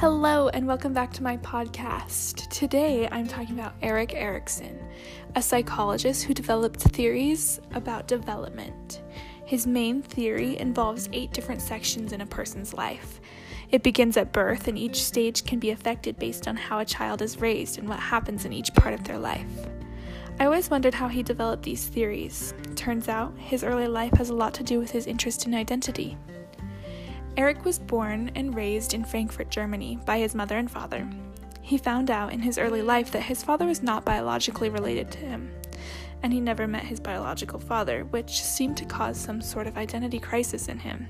Hello, and welcome back to my podcast. Today I'm talking about Erik Erikson, a psychologist who developed theories about development. His main theory involves eight different sections in a person's life. It begins at birth, and each stage can be affected based on how a child is raised and what happens in each part of their life. I always wondered how he developed these theories. Turns out, his early life has a lot to do with his interest in identity. Erik was born and raised in Frankfurt, Germany, by his mother and father. He found out in his early life that his father was not biologically related to him, and he never met his biological father, which seemed to cause some sort of identity crisis in him.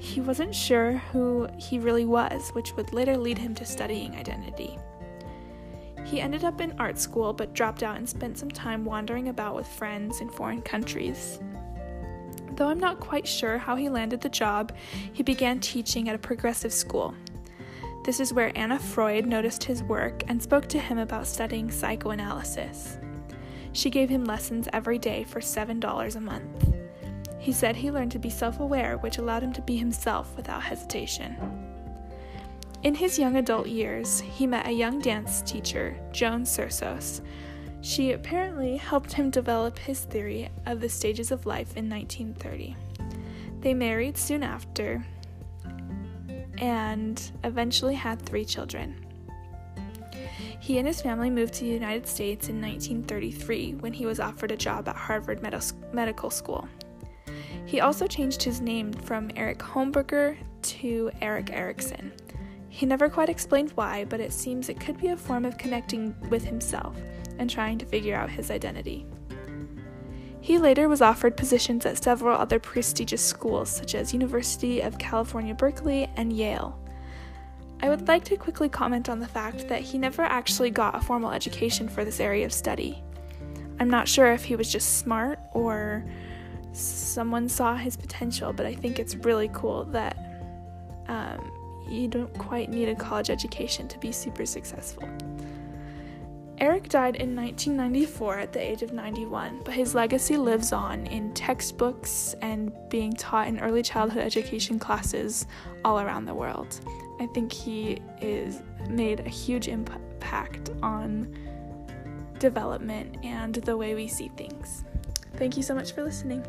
He wasn't sure who he really was, which would later lead him to studying identity. He ended up in art school but dropped out and spent some time wandering about with friends in foreign countries. Though I'm not quite sure how he landed the job, he began teaching at a progressive school. This is where Anna Freud noticed his work and spoke to him about studying psychoanalysis. She gave him lessons every day for $7 a month. He said he learned to be self aware, which allowed him to be himself without hesitation. In his young adult years, he met a young dance teacher, Joan Serson, she apparently helped him develop his theory of the stages of life in 1930. They married soon after and eventually had three children. He and his family moved to the United States in 1933 when he was offered a job at Harvard Medical School. He also changed his name from Erik Homburger to Erik Erikson. He never quite explained why, but it seems it could be a form of connecting with himself and trying to figure out his identity. He later was offered positions at several other prestigious schools, such as University of California, Berkeley, and Yale. I would like to quickly comment on the fact that he never actually got a formal education for this area of study. I'm not sure if he was just smart or someone saw his potential, but I think it's really cool that you don't quite need a college education to be super successful. Erik died in 1994 at the age of 91, but his legacy lives on in textbooks and being taught in early childhood education classes all around the world. I think he is made a huge impact on development and the way we see things. Thank you so much for listening.